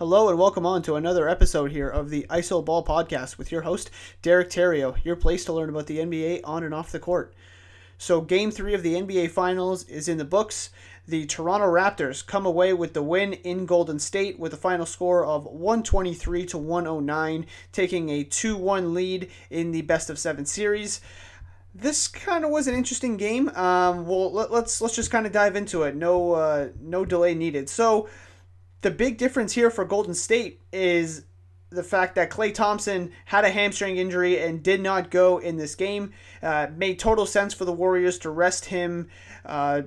Hello and welcome on to another episode here of the ISO Ball Podcast with your host, Derek Terrio, your place to learn about the NBA on and off the court. So, game three of the NBA Finals is in the books. The Toronto Raptors come away with the win in Golden State with a final score of 123 to 109, taking a 2 1 lead in the best of seven series this kind of was an interesting game. Um, well, let, us let's, let's just kind of dive into it. No uh, no delay needed. So the big difference here for Golden State is the fact that Klay Thompson had a hamstring injury and did not go in this game. Uh, made total sense for the Warriors to rest him uh,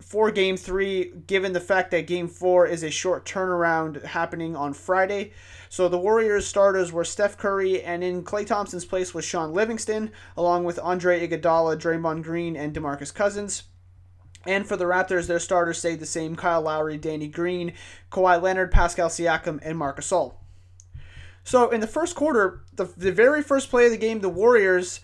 for game three, given the fact that game four is a short turnaround happening on Friday. So the Warriors starters were Steph Curry, and in Klay Thompson's place was Shaun Livingston, along with Andre Iguodala, Draymond Green, and DeMarcus Cousins. And for the Raptors, their starters stayed the same Kyle Lowry, Danny Green, Kawhi Leonard, Pascal Siakam, and Marc Gasol. So in the first quarter, the, the very first play of the game, the Warriors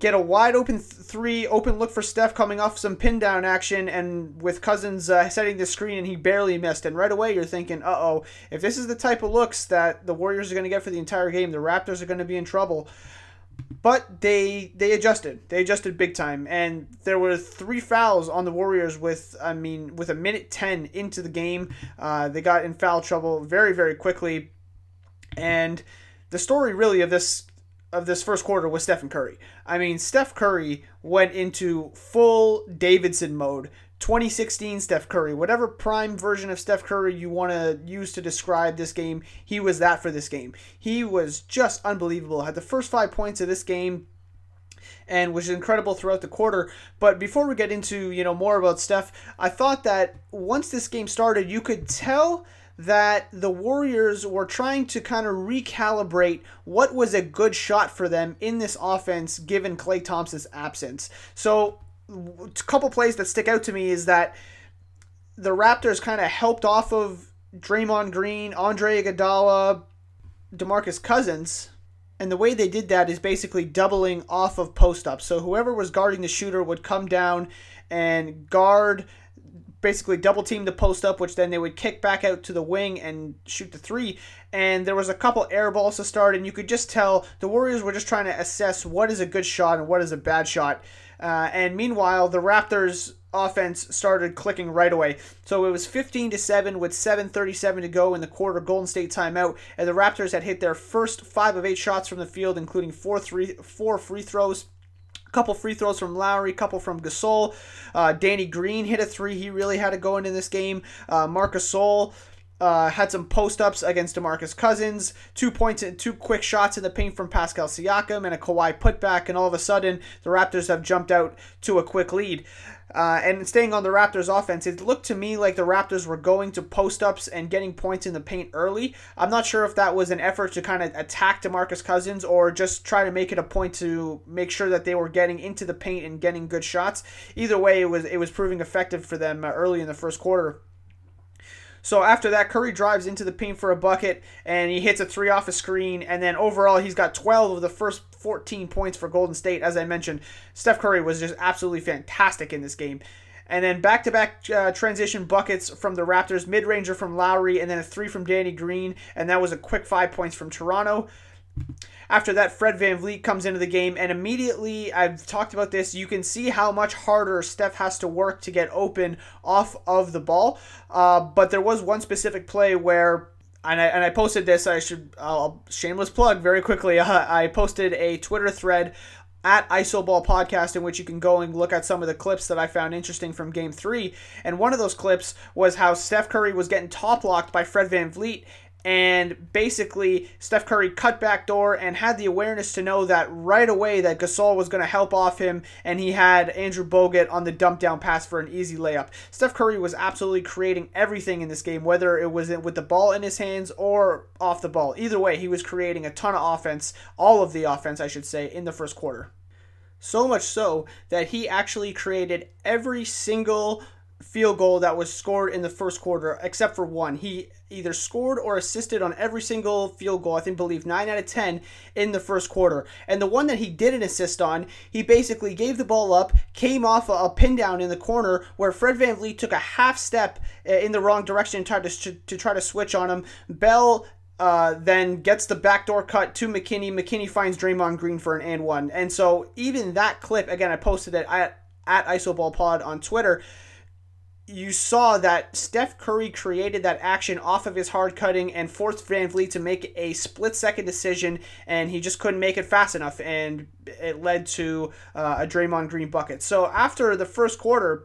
get a wide open th- three, open look for Steph coming off some pin down action, and with Cousins uh, setting the screen, and he barely missed. And right away, you're thinking, uh oh, if this is the type of looks that the Warriors are going to get for the entire game, the Raptors are going to be in trouble. But they they adjusted. They adjusted big time, and there were three fouls on the Warriors with I mean with a minute ten into the game. Uh, they got in foul trouble very very quickly, and the story really of this of this first quarter was Stephen Curry. I mean, Steph Curry went into full Davidson mode. 2016 Steph Curry, whatever prime version of Steph Curry you want to use to describe this game, he was that for this game. He was just unbelievable. Had the first five points of this game and was incredible throughout the quarter. But before we get into you know more about Steph, I thought that once this game started, you could tell that the Warriors were trying to kind of recalibrate what was a good shot for them in this offense given Klay Thompson's absence. So, a couple plays that stick out to me is that the Raptors kind of helped off of Draymond Green, Andre Iguodala, DeMarcus Cousins, and the way they did that is basically doubling off of post ups. So whoever was guarding the shooter would come down and guard basically double team the post up, which then they would kick back out to the wing and shoot the three. And there was a couple air balls to start, and you could just tell the Warriors were just trying to assess what is a good shot and what is a bad shot. Uh, and meanwhile, the Raptors offense started clicking right away. So it was 15 to 7 with 7:37 to go in the quarter Golden State timeout and the Raptors had hit their first 5 of 8 shots from the field including 4 3 4 free throws A couple free throws from Lowry, couple from Gasol. Uh, Danny Green hit a three. He really had to go into this game. Uh, Marc Gasol uh, had some post ups against Demarcus Cousins, two points, and two quick shots in the paint from Pascal Siakam, and a Kawhi putback, and all of a sudden the Raptors have jumped out to a quick lead. Uh, and staying on the Raptors offense, it looked to me like the Raptors were going to post ups and getting points in the paint early. I'm not sure if that was an effort to kind of attack DeMarcus Cousins or just try to make it a point to make sure that they were getting into the paint and getting good shots. Either way, it was it was proving effective for them uh, early in the first quarter. So after that, Curry drives into the paint for a bucket and he hits a three off a screen. And then overall, he's got 12 of the first 14 points for Golden State. As I mentioned, Steph Curry was just absolutely fantastic in this game. And then back to back transition buckets from the Raptors, mid ranger from Lowry, and then a three from Danny Green. And that was a quick five points from Toronto. After that, Fred VanVleet comes into the game, and immediately, I've talked about this, you can see how much harder Steph has to work to get open off of the ball. Uh, but there was one specific play where and I, and I posted this. I should I'll shameless plug very quickly. Uh, I posted a Twitter thread at Isoball Podcast in which you can go and look at some of the clips that I found interesting from Game Three. And one of those clips was how Steph Curry was getting top locked by Fred Van VanVleet, and basically Steph Curry cut back door and had the awareness to know that right away that Gasol was going to help off him and he had Andrew Bogut on the dump down pass for an easy layup. Steph Curry was absolutely creating everything in this game whether it was with the ball in his hands or off the ball. Either way, he was creating a ton of offense, all of the offense I should say in the first quarter. So much so that he actually created every single field goal that was scored in the first quarter, except for one. He either scored or assisted on every single field goal, I think believe 9 out of 10 in the first quarter. And the one that he didn't assist on, he basically gave the ball up, came off a, a pin down in the corner where Fred VanVleet took a half step uh, in the wrong direction and tried to, to, to try to switch on him. Bell uh, then gets the backdoor cut to McKinnie. McKinnie finds Draymond Green for an and one. And so even that clip, again, I posted it at, at IsoBallPod on Twitter you saw that Steph Curry created that action off of his hard cutting and forced VanVleet to make a split second decision, and he just couldn't make it fast enough, and it led to uh, a Draymond Green bucket. So after the first quarter,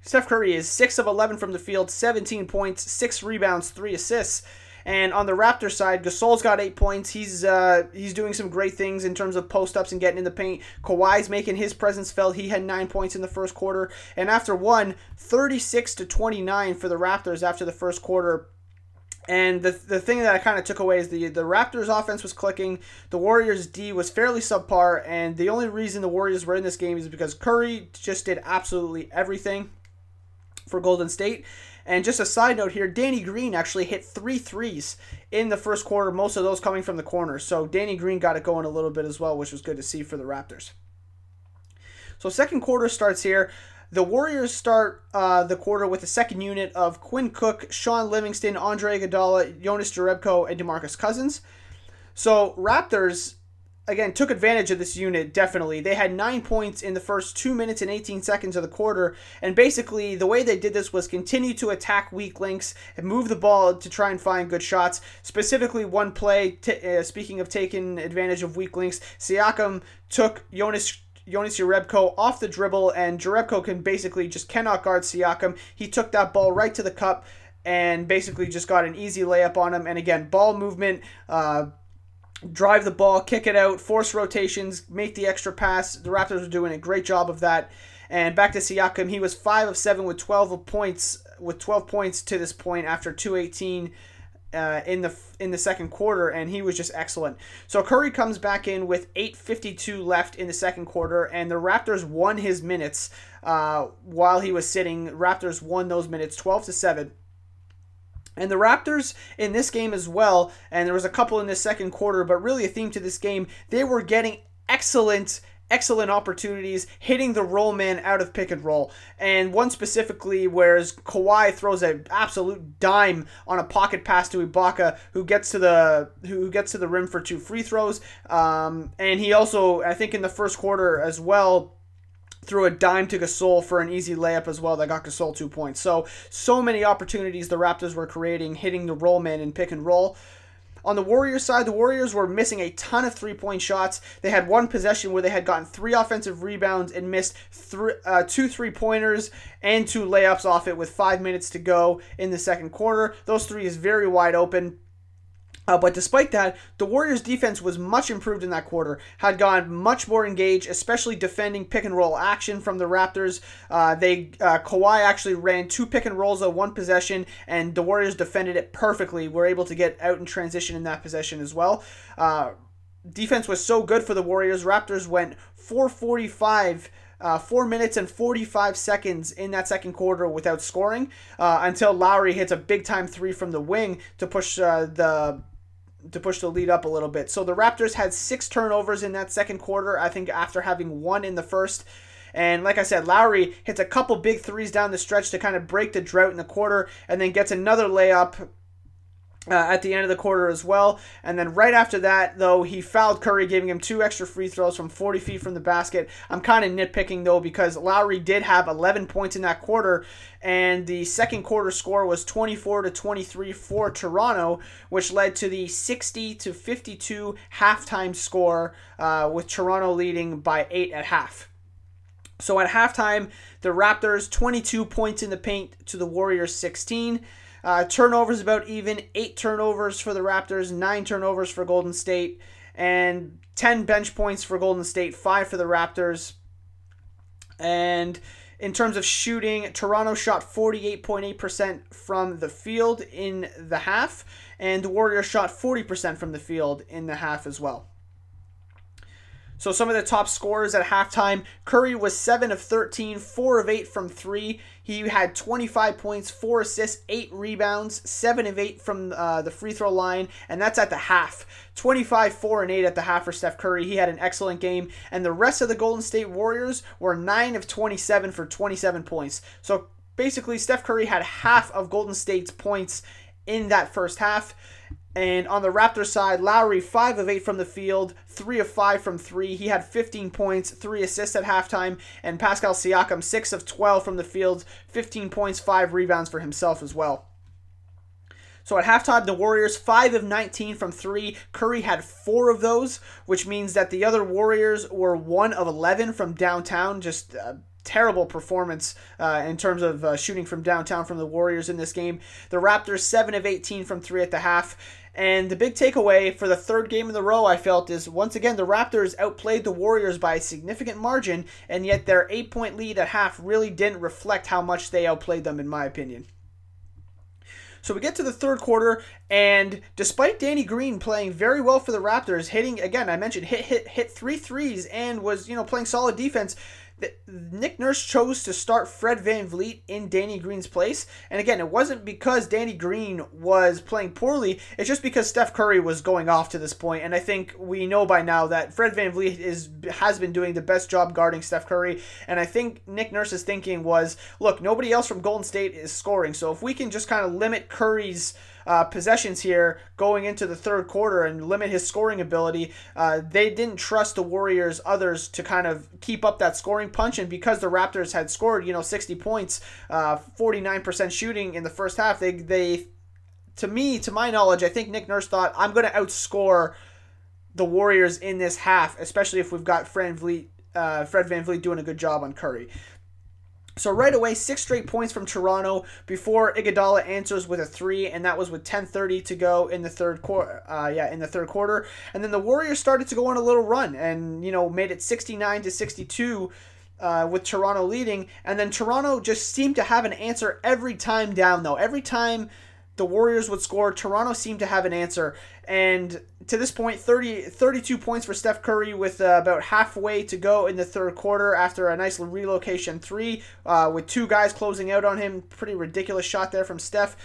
Steph Curry is 6 of 11 from the field, 17 points, 6 rebounds, 3 assists. And on the Raptors side, Gasol's got eight points. He's uh, he's doing some great things in terms of post ups and getting in the paint. Kawhi's making his presence felt. He had nine points in the first quarter, and after one, 36 to 29 for the Raptors after the first quarter. And the, the thing that I kind of took away is the the Raptors offense was clicking. The Warriors D was fairly subpar, and the only reason the Warriors were in this game is because Curry just did absolutely everything for Golden State. And just a side note here, Danny Green actually hit three threes in the first quarter, most of those coming from the corner. So Danny Green got it going a little bit as well, which was good to see for the Raptors. So second quarter starts here. The Warriors start uh, the quarter with a second unit of Quinn Cook, Shaun Livingston, Andre Iguodala, Jonas Jerebko, and DeMarcus Cousins. So Raptors again took advantage of this unit definitely they had nine points in the first two minutes and 18 seconds of the quarter and basically the way they did this was continue to attack weak links and move the ball to try and find good shots specifically one play t- uh, speaking of taking advantage of weak links siakam took jonas Jonas Jerebko off the dribble, and Jerebko can basically just cannot guard Siakam. He took that ball right to the cup and basically just got an easy layup on him. And again, ball movement, uh, drive the ball, kick it out, force rotations, make the extra pass. The Raptors were doing a great job of that. And back to Siakam, he was five of seven with twelve points with twelve points to this point after two eighteen. Uh, in the in the second quarter, and he was just excellent. So Curry comes back in with 8:52 left in the second quarter, and the Raptors won his minutes uh, while he was sitting. Raptors won those minutes, 12 to seven. And the Raptors in this game as well, and there was a couple in the second quarter, but really a theme to this game, they were getting excellent excellent opportunities hitting the roll man out of pick and roll. And one specifically, whereas Kawhi throws an absolute dime on a pocket pass to Ibaka, who gets to the who gets to the rim for two free throws. Um, and he also, I think, in the first quarter as well threw a dime to Gasol for an easy layup as well that got Gasol two points. So, so many opportunities the Raptors were creating, hitting the roll man in pick and roll. On the Warriors side, the Warriors were missing a ton of three point shots. They had one possession where they had gotten three offensive rebounds and missed uh, two three pointers and two layups off it with five minutes to go in the second quarter. Those three is very wide open. Uh, but despite that, the Warriors' defense was much improved in that quarter, had gone much more engaged, especially defending pick and roll action from the Raptors. Uh, they uh, Kawhi actually ran two pick and rolls of one possession, and the Warriors defended it perfectly. Were able to get out and transition in that possession as well. Uh, defense was so good for the Warriors. Raptors went 445. Uh, four minutes and 45 seconds in that second quarter without scoring uh, until Lowry hits a big time three from the wing to push uh, the to push the lead up a little bit. So the Raptors had six turnovers in that second quarter, I think, after having one in the first. And like I said, Lowry hits a couple big threes down the stretch to kind of break the drought in the quarter, and then gets another layup uh, at the end of the quarter as well. And then right after that, though, he fouled Curry, giving him two extra free throws from 40 feet from the basket. I'm kind of nitpicking, though, because Lowry did have 11 points in that quarter, and the second quarter score was 24 to 23 for Toronto, which led to the 60 to 52 halftime score, uh, with Toronto leading by eight at half. So at halftime, the Raptors 22 points in the paint to the Warriors 16. Uh, turnovers about even. Eight turnovers for the Raptors, nine turnovers for Golden State, and 10 bench points for Golden State, five for the Raptors. And in terms of shooting, Toronto shot 48.8% from the field in the half, and the Warriors shot 40% from the field in the half as well. So some of the top scorers at halftime, Curry was 7 of 13, 4 of 8 from 3. He had 25 points, 4 assists, 8 rebounds, 7 of 8 from uh, the free throw line, and that's at the half. 25, 4, and 8 at the half for Steph Curry. He had an excellent game. And the rest of the Golden State Warriors were 9 of 27 for 27 points. So basically, Steph Curry had half of Golden State's points in that first half. And on the Raptors side, Lowry, 5 of 8 from the field, 3 of 5 from 3. He had 15 points, 3 assists at halftime. And Pascal Siakam, 6 of 12 from the field, 15 points, 5 rebounds for himself as well. So at halftime, the Warriors, 5 of 19 from 3. Curry had 4 of those, which means that the other Warriors were 1 of 11 from downtown. Just uh, terrible performance uh, in terms of uh, shooting from downtown from the Warriors in this game. The Raptors 7 of 18 from 3 at the half. And the big takeaway for the third game in the row, I felt, is once again the Raptors outplayed the Warriors by a significant margin, and yet their eight point lead at half really didn't reflect how much they outplayed them, in my opinion. So we get to the third quarter, and despite Danny Green playing very well for the Raptors, hitting again, I mentioned hit hit hit three threes and was you know playing solid defense. Nick Nurse chose to start Fred VanVleet in Danny Green's place. And again, it wasn't because Danny Green was playing poorly, it's just because Steph Curry was going off to this point. And I think we know by now that Fred VanVleet is has been doing the best job guarding Steph Curry. And I think Nick Nurse's thinking was, look, nobody else from Golden State is scoring. So if we can just kind of limit Curry's uh, possessions here going into the third quarter and limit his scoring ability. Uh, they didn't trust the Warriors, others, to kind of keep up that scoring punch. And because the Raptors had scored, you know, 60 points, uh, 49% shooting in the first half, they, they, to me, to my knowledge, I think Nick Nurse thought, I'm going to outscore the Warriors in this half, especially if we've got Fred VanVleet, uh, Fred VanVleet doing a good job on Curry. So right away, six straight points from Toronto before Iguodala answers with a three, and that was with 10:30 to go in the third quarter. Uh, yeah, in the third quarter, and then the Warriors started to go on a little run, and you know made it 69 to 62. Uh, with Toronto leading, and then Toronto just seemed to have an answer every time down, though. Every time the Warriors would score. Toronto seemed to have an answer. And to this point, 30, 32 points for Steph Curry with uh, about halfway to go in the third quarter after a nice relocation three uh, with two guys closing out on him. Pretty ridiculous shot there from Steph.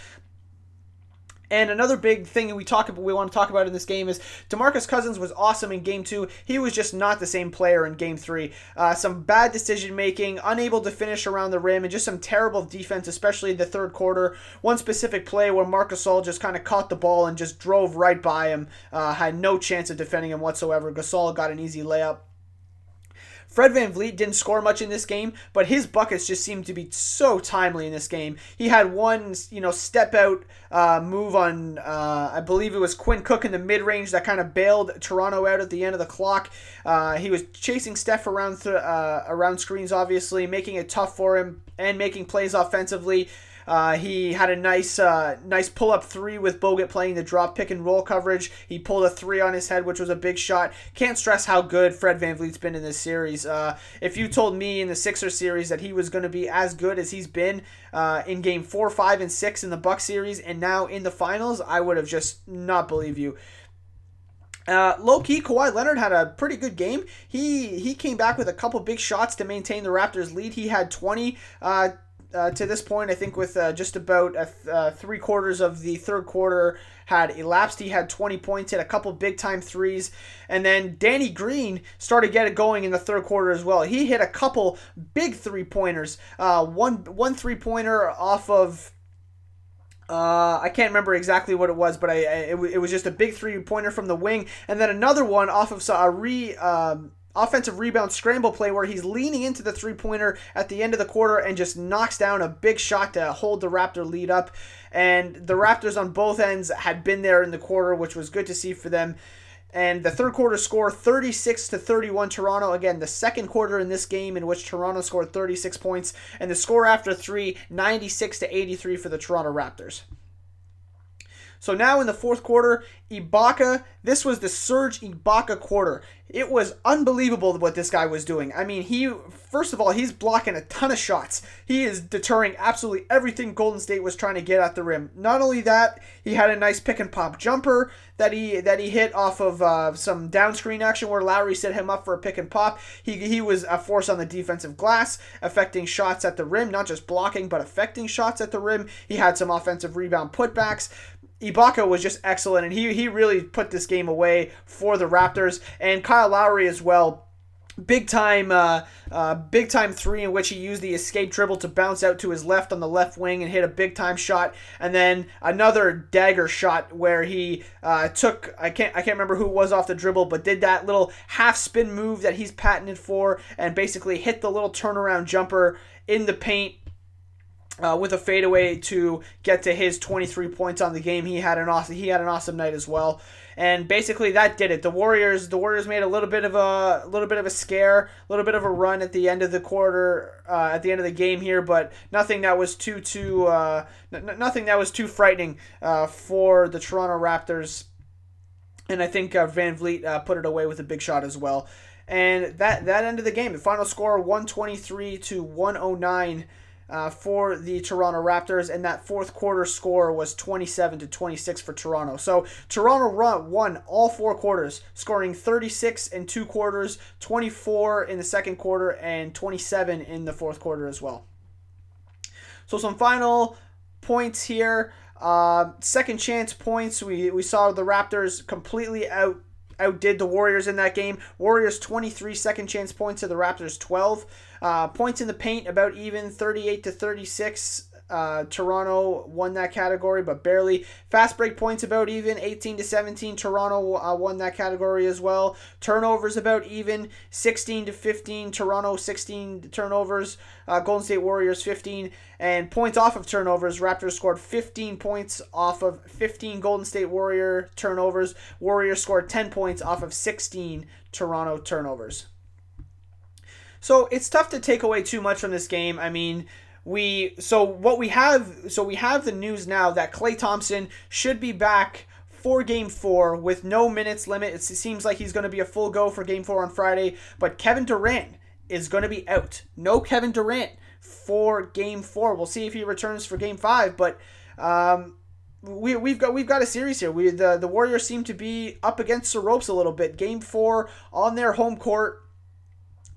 And another big thing we talk about, we want to talk about in this game is Demarcus Cousins was awesome in Game Two. He was just not the same player in Game Three. Uh, some bad decision making, unable to finish around the rim, and just some terrible defense, especially in the third quarter. One specific play where Marc Gasol just kind of caught the ball and just drove right by him, uh, had no chance of defending him whatsoever. Gasol got an easy layup. Fred VanVleet didn't score much in this game, but his buckets just seemed to be so timely in this game. He had one, you know, step out uh, move on, uh, I believe it was Quinn Cook in the mid range that kind of bailed Toronto out at the end of the clock. Uh, he was chasing Steph around th- uh, around screens, obviously, making it tough for him and making plays offensively. Uh, he had a nice uh, nice pull up three with Bogut playing the drop pick and roll coverage. He pulled a three on his head, which was a big shot. Can't stress how good Fred VanVleet's been in this series. Uh, if you told me in the Sixer series that he was going to be as good as he's been uh, in game four, five, and six in the Buck series, and now in the finals, I would have just not believed you. Uh, low key, Kawhi Leonard had a pretty good game. He he came back with a couple big shots to maintain the Raptors' lead. He had 20. Uh, uh, to this point, I think with uh, just about th- uh, three quarters of the third quarter had elapsed, he had 20 points, hit a couple big time threes, and then Danny Green started get it going in the third quarter as well. He hit a couple big three pointers, uh, one one three pointer off of. Uh, I can't remember exactly what it was, but I, I it, it was just a big three pointer from the wing, and then another one off of a re um, offensive rebound scramble play where he's leaning into the three pointer at the end of the quarter and just knocks down a big shot to hold the Raptor lead up. And the Raptors on both ends had been there in the quarter, which was good to see for them. And the third quarter score 36 to 31 Toronto. Again, the second quarter in this game in which Toronto scored 36 points. And the score after three 96 to 83 for the Toronto Raptors. So now in the fourth quarter, Ibaka, this was the Serge Ibaka quarter. It was unbelievable what this guy was doing. I mean, he first of all, he's blocking a ton of shots. He is deterring absolutely everything Golden State was trying to get at the rim. Not only that, he had a nice pick and pop jumper that he that he hit off of uh, some down screen action where Lowry set him up for a pick and pop. He he was a force on the defensive glass, affecting shots at the rim, not just blocking but affecting shots at the rim. He had some offensive rebound putbacks. Ibaka was just excellent, and he he really put this game away for the Raptors and Kyle Lowry as well. Big time, uh, uh, big time three in which he used the escape dribble to bounce out to his left on the left wing and hit a big time shot, and then another dagger shot where he uh, took I can't I can't remember who was off the dribble, but did that little half spin move that he's patented for, and basically hit the little turnaround jumper in the paint uh, with a fadeaway to get to his 23 points on the game. He had an awesome he had an awesome night as well. And basically that did it. The Warriors the Warriors made a little bit of a, a little bit of a scare, a little bit of a run at the end of the quarter uh, at the end of the game here, but nothing that was too too uh, n- nothing that was too frightening uh, for the Toronto Raptors. And I think uh, VanVleet uh, put it away with a big shot as well. And that that ended the game. The final score 123 to 109 uh, for the Toronto Raptors, and that fourth quarter score was 27 to 26 for Toronto. So Toronto run, won all four quarters, scoring 36 in two quarters, 24 in the second quarter, and 27 in the fourth quarter as well. So some final points here. Uh, second chance points. We, we saw the Raptors completely out outdid the Warriors in that game. Warriors 23 second chance points to the Raptors 12. Uh, points in the paint about even 38 to 36. Uh, Toronto won that category, but barely. Fast break points about even, 18 to 17. Toronto uh, won that category as well. Turnovers about even, 16 to 15. Toronto 16 turnovers. Uh, Golden State Warriors 15. And points off of turnovers, Raptors scored 15 points off of 15 Golden State Warrior turnovers. Warriors scored 10 points off of 16 Toronto turnovers. So it's tough to take away too much from this game. I mean, we so what we have so we have the news now that Klay Thompson should be back for game four with no minutes limit. It seems like he's going to be a full go for game four on Friday, but Kevin Durant is going to be out. No Kevin Durant for game four. We'll see if he returns for game five, but um, we, we've got we've got a series here. We the, the Warriors seem to be up against the ropes a little bit. Game four on their home court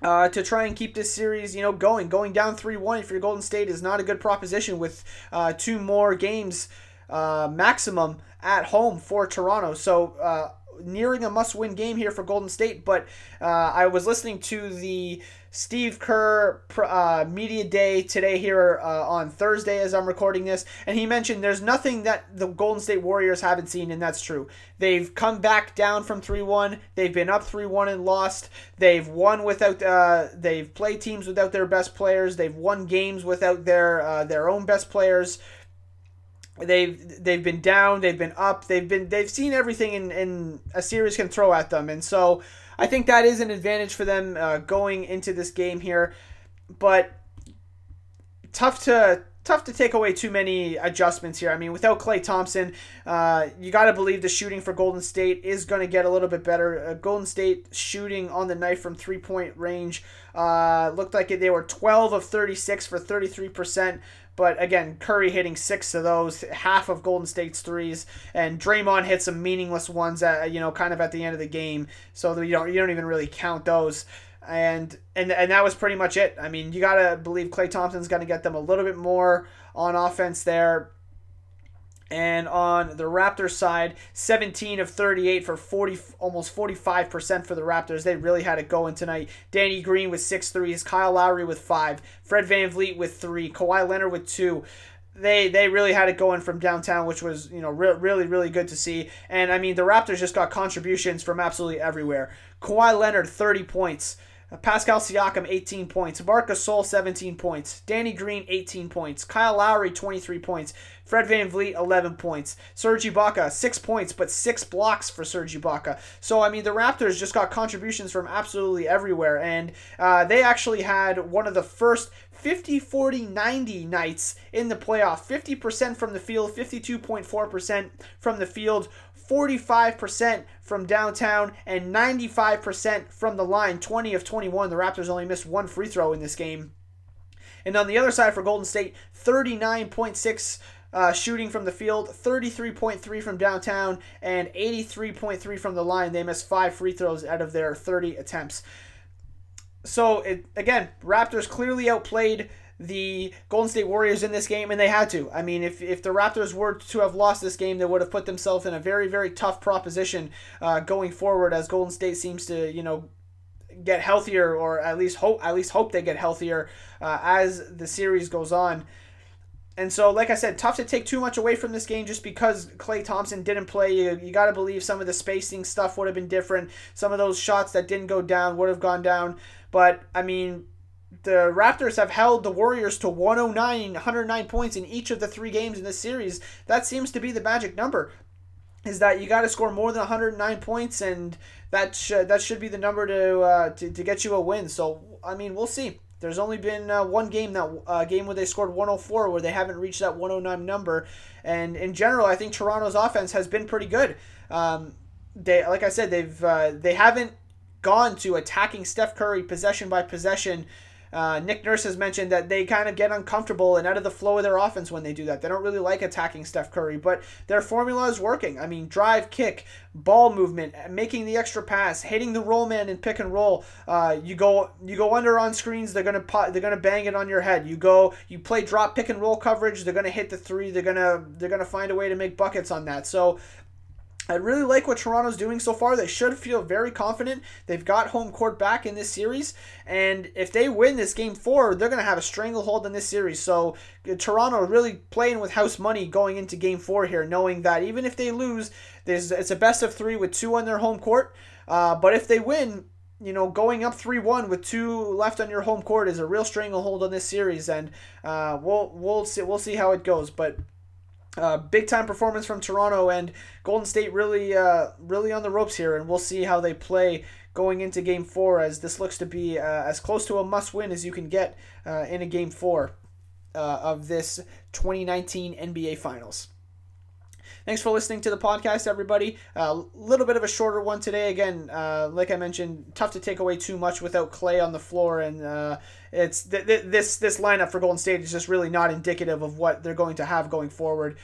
uh, to try and keep this series, you know, going. Going down three one if you're Golden State is not a good proposition with uh, two more games uh, maximum at home for Toronto. So uh, nearing a must-win game here for Golden State. But uh, I was listening to the Steve Kerr uh, media day today here uh, on Thursday as I'm recording this, and he mentioned there's nothing that the Golden State Warriors haven't seen, and that's true. They've come back down from 3 1. They've been up 3 1 and lost. They've won without, uh, they've played teams without their best players. They've won games without their, uh, their own best players they've they've been down, they've been up, they've been they've seen everything in, in a series can throw at them, and so I think that is an advantage for them uh, going into this game here, but tough to tough to take away too many adjustments here. I mean, without Klay Thompson, uh, you got to believe the shooting for Golden State is going to get a little bit better. Uh, Golden State shooting on the night from three point range uh, looked like they were 12 of 36 for 33%. But again, Curry hitting six of those, half of Golden State's threes, and Draymond hit some meaningless ones at you know kind of at the end of the game. So you don't you don't even really count those. And and and that was pretty much it. I mean, you gotta believe Klay Thompson's gonna get them a little bit more on offense there. And on the Raptors side, 17 of 38 for 40, almost 45% for the Raptors. They really had it going tonight. Danny Green with six threes, Kyle Lowry with five, Fred VanVleet with three, Kawhi Leonard with two. They, they really had it going from downtown, which was you know re- really really good to see. And I mean the Raptors just got contributions from absolutely everywhere. Kawhi Leonard 30 points, Pascal Siakam, 18 points. Marc Gasol, 17 points. Danny Green, 18 points. Kyle Lowry, 23 points. Fred VanVleet, 11 points. Serge Ibaka, 6 points, but 6 blocks for Serge Ibaka. So, I mean, the Raptors just got contributions from absolutely everywhere. And uh, they actually had one of the first 50 40 90 nights in the playoff 50% from the field 52.4% from the field 45% from downtown and 95% from the line 20 of 21 the raptors only missed one free throw in this game and on the other side for golden state 39.6 uh, shooting from the field, 33.3 from downtown, and 83.3 from the line. They missed five free throws out of their 30 attempts. So, it, again, Raptors clearly outplayed the Golden State Warriors in this game, and they had to. I mean, if, if the Raptors were to have lost this game, they would have put themselves in a very, very tough proposition uh, going forward as Golden State seems to, you know, get healthier or at least hope at least hope they get healthier uh, as the series goes on. And so, like I said, tough to take too much away from this game just because Klay Thompson didn't play. You, you got to believe some of the spacing stuff would have been different. Some of those shots that didn't go down would have gone down. But, I mean, the Raptors have held the Warriors to 109, 109 points in each of the three games in this series. That seems to be the magic number. Is that you got to score more than 109 points, and that sh- that should be the number to, uh, to to get you a win. So I mean, we'll see. There's only been uh, one game that uh, game where they scored 104 where they haven't reached that 109 number, and in general, I think Toronto's offense has been pretty good. Um, they like I said, they've uh, they haven't gone to attacking Steph Curry possession by possession uh, Nick Nurse has mentioned that they kind of get uncomfortable and out of the flow of their offense when they do that. They don't really like attacking Steph Curry, but their formula is working. I mean, drive, kick, ball movement, making the extra pass, hitting the roll man and pick and roll. Uh, you go you go under on screens, they're gonna they're gonna bang it on your head. You go you play drop pick and roll coverage, they're gonna hit the three. They're gonna they're gonna find a way to make buckets on that. So I really like what Toronto's doing so far. They should feel very confident. They've got home court back in this series, and if they win this game four, they're going to have a stranglehold in this series. So uh, Toronto really playing with house money going into game four here, knowing that even if they lose, there's it's a best of three with two on their home court. Uh, but if they win, you know, going up three one with two left on your home court is a real stranglehold on this series, and uh, we'll we'll see we'll see how it goes, but. Uh, big time performance from Toronto and Golden State really uh, really on the ropes here, and we'll see how they play going into Game Four as this looks to be uh, as close to a must win as you can get uh, in a Game Four uh, of this 2019 NBA Finals. Thanks for listening to the podcast, everybody. A uh, little bit of a shorter one today. Again, uh, like I mentioned, tough to take away too much without Klay on the floor, and uh, it's th- th- this this lineup for Golden State is just really not indicative of what they're going to have going forward.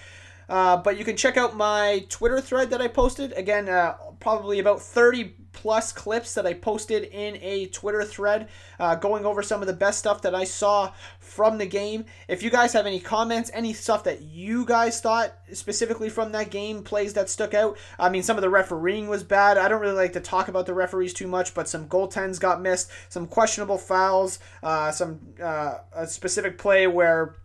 Uh, but you can check out my Twitter thread that I posted. Again, uh, probably about 30 plus clips that I posted in a Twitter thread uh, going over some of the best stuff that I saw from the game. If you guys have any comments, any stuff that you guys thought specifically from that game, plays that stuck out. I mean, some of the refereeing was bad. I don't really like to talk about the referees too much, but some goaltends got missed, some questionable fouls, uh, some uh, a specific play where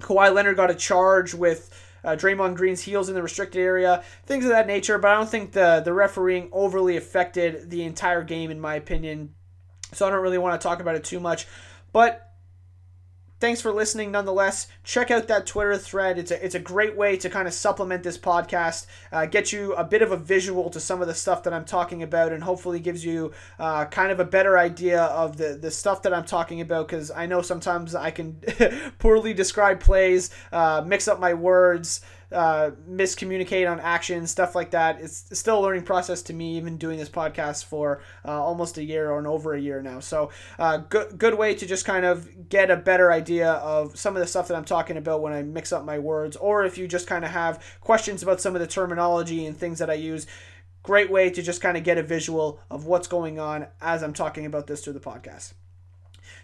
Kawhi Leonard got a charge with uh, Draymond Green's heels in the restricted area, things of that nature. But I don't think the the refereeing overly affected the entire game, in my opinion. So I don't really want to talk about it too much. But thanks for listening nonetheless. Check out that twitter thread. It's a, it's a great way to kind of supplement this podcast uh, get you a bit of a visual to some of the stuff that i'm talking about and hopefully gives you uh, kind of a better idea of the, the stuff that i'm talking about because i know sometimes i can poorly describe plays uh, mix up my words uh, miscommunicate on action, stuff like that. It's still a learning process to me, even doing this podcast for uh, almost a year or an over a year now. So, uh, good good way to just kind of get a better idea of some of the stuff that I'm talking about when I mix up my words, or if you just kind of have questions about some of the terminology and things that I use. Great way to just kind of get a visual of what's going on as I'm talking about this through the podcast.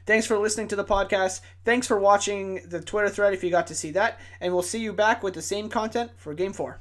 Thanks for listening to the podcast. Thanks for watching the Twitter thread if you got to see that. And we'll see you back with the same content for Game 4.